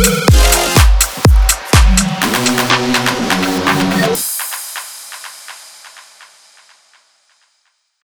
Ugh.